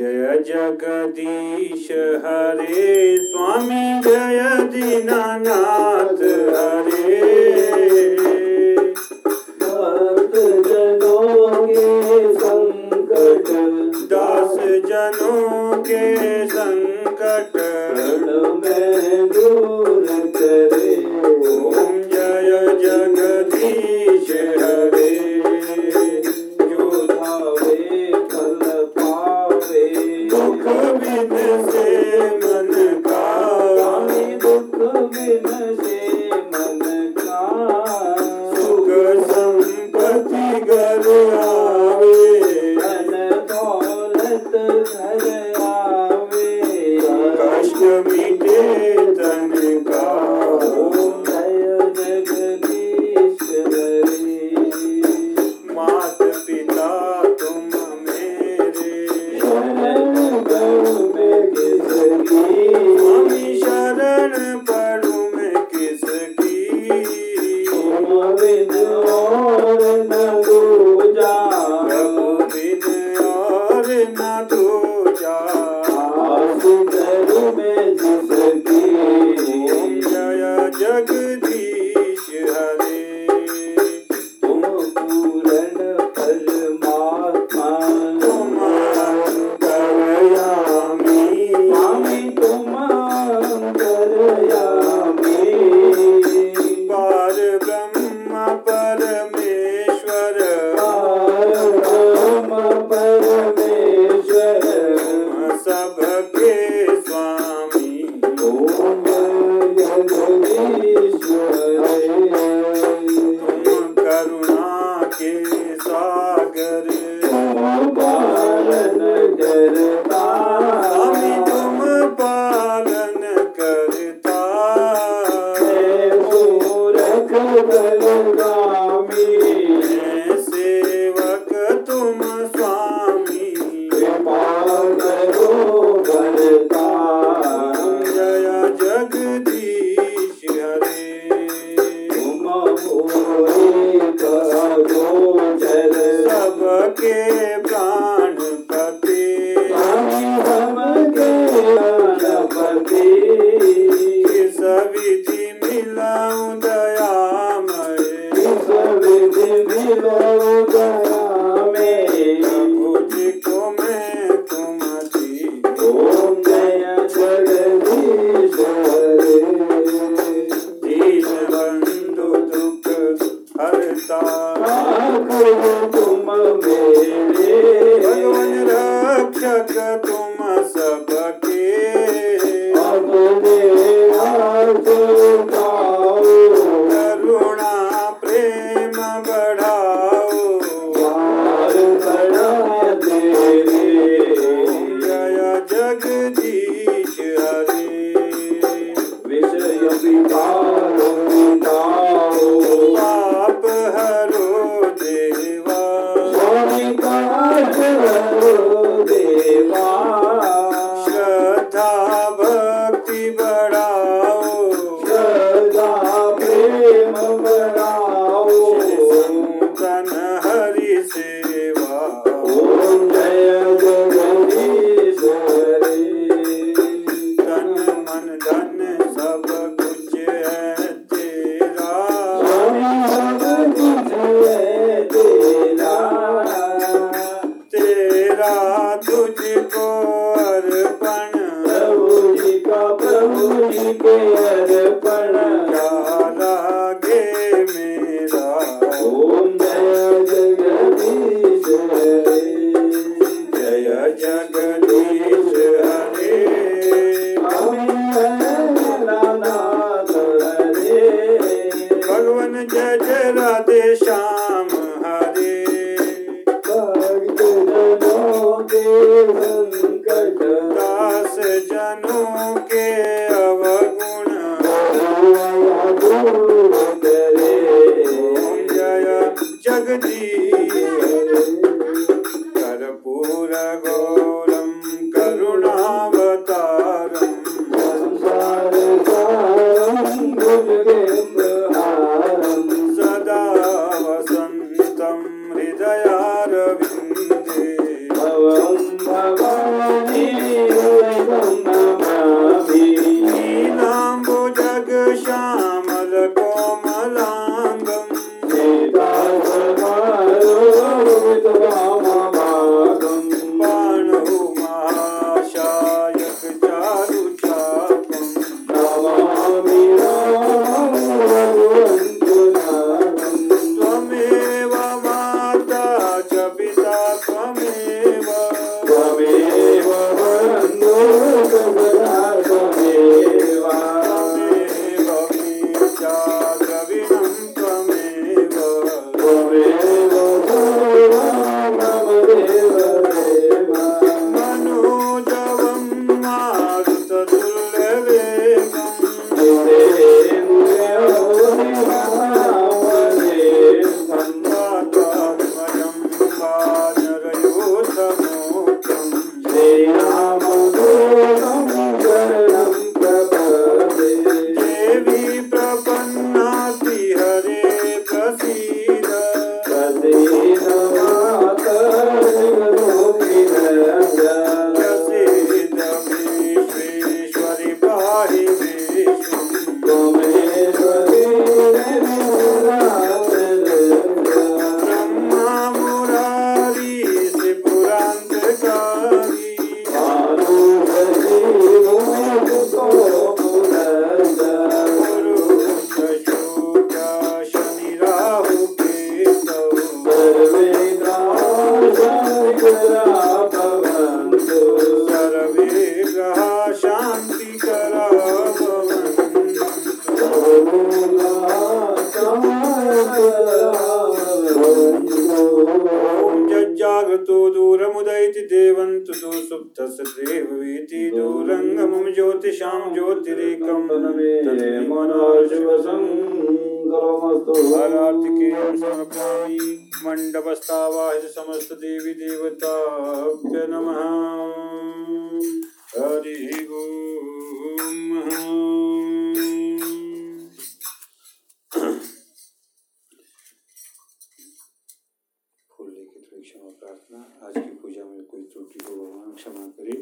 जय जगदीश हरे स्वामी जय दीननाथ हरे। not to Sagar Bachata com essa bacana. चंदन हरि से सर्वे ग्रहा शान्तिकरा भवन्तु ॐ जज्जागतो दूरमुदयति देवन्तु दूरङ्गमं ज्योतिषां ज्योतिरेकं। समर्पयामि मण्डपस्थावाहित समस्त देवी देवताभ्य नमः। हरिः ओम् क्षमा प्रार्थना। आज की पूजा में कोई त्रुटि हो, भगवान क्षमा करे।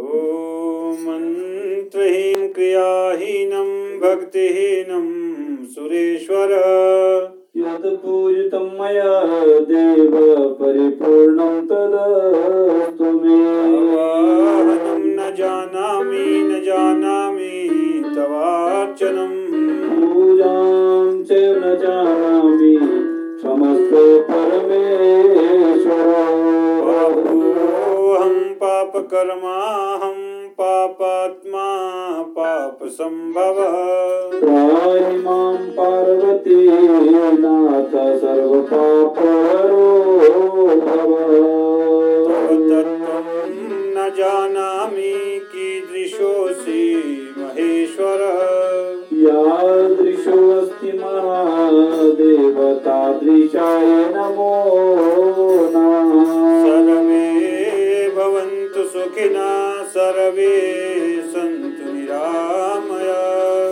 ॐ मन्त्रहीन क्रियाहीनं भक्तिहीनं सुरेश्वर। यत्पूजितं मया देव क्षमस्व परमेश्वर। पापोऽहं पापकर्माहं पापात्मा पापसम्भवः त्राहि माँ पार्वती नाथ सर्वपापहरो भव। न जानामि तादृशाय नमो नमः। सर्वे भवन्तु सुखिनः सर्वे सन्तु निरामया।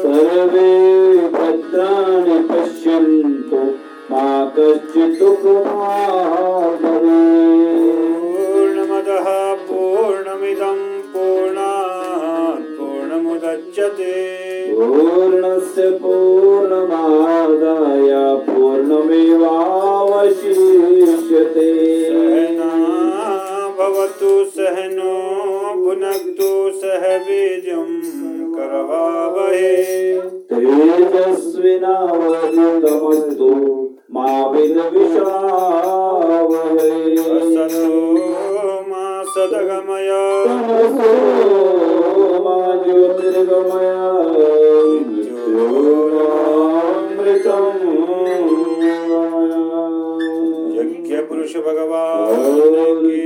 सर्वे भद्राणि पश्यन्तु मा कश्चित् पूर्णमदः पूर्णमिदं पूर्णात् पूर्णमुदच्यते पूर्णस्य पूर्णमादाय पूर्णमेवावशिष्यते। सहना भवतु सहनो भुनक्तु सह बीजं करवावहे। तेजस्विनावधूतमस्तु मा विद्विषावहै असतो मा सदगमय मा ज्योतिर्गमय यज्ञ पुरुष भगवान की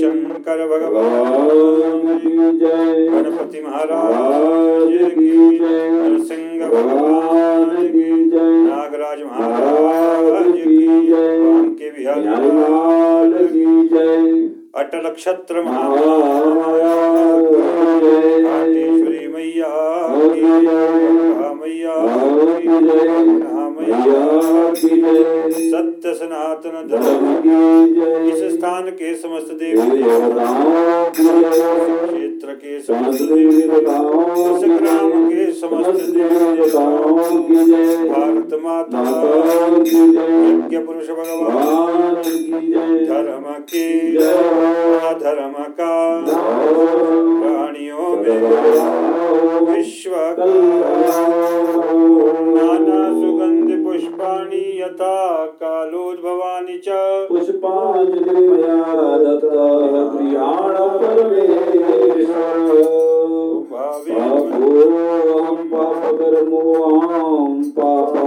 शंकर भगवान की गणपति महाराज की नरसिंह भगवान की नागराज महाराज की राम के बिहार अटल क्षत्र महाश्वरी मैया मैया सत्य सनातन धर्म इस स्थान के समस्त देवी देवी क्षेत्र के समस्त ग्राम के समस्त समस्त देवी देवताओं की जय। भारत माता की जय। यज्ञ पुरुष भगवान। की जय। धर्म की धर्म का। प्राणियों में विश्व का। नाना सुगंध पुष्पाणि यथा कालोद्भवानि च। पुष्पांजलि मया दत्ता। प्रियाण परमेश्वर। கர்மம் பாப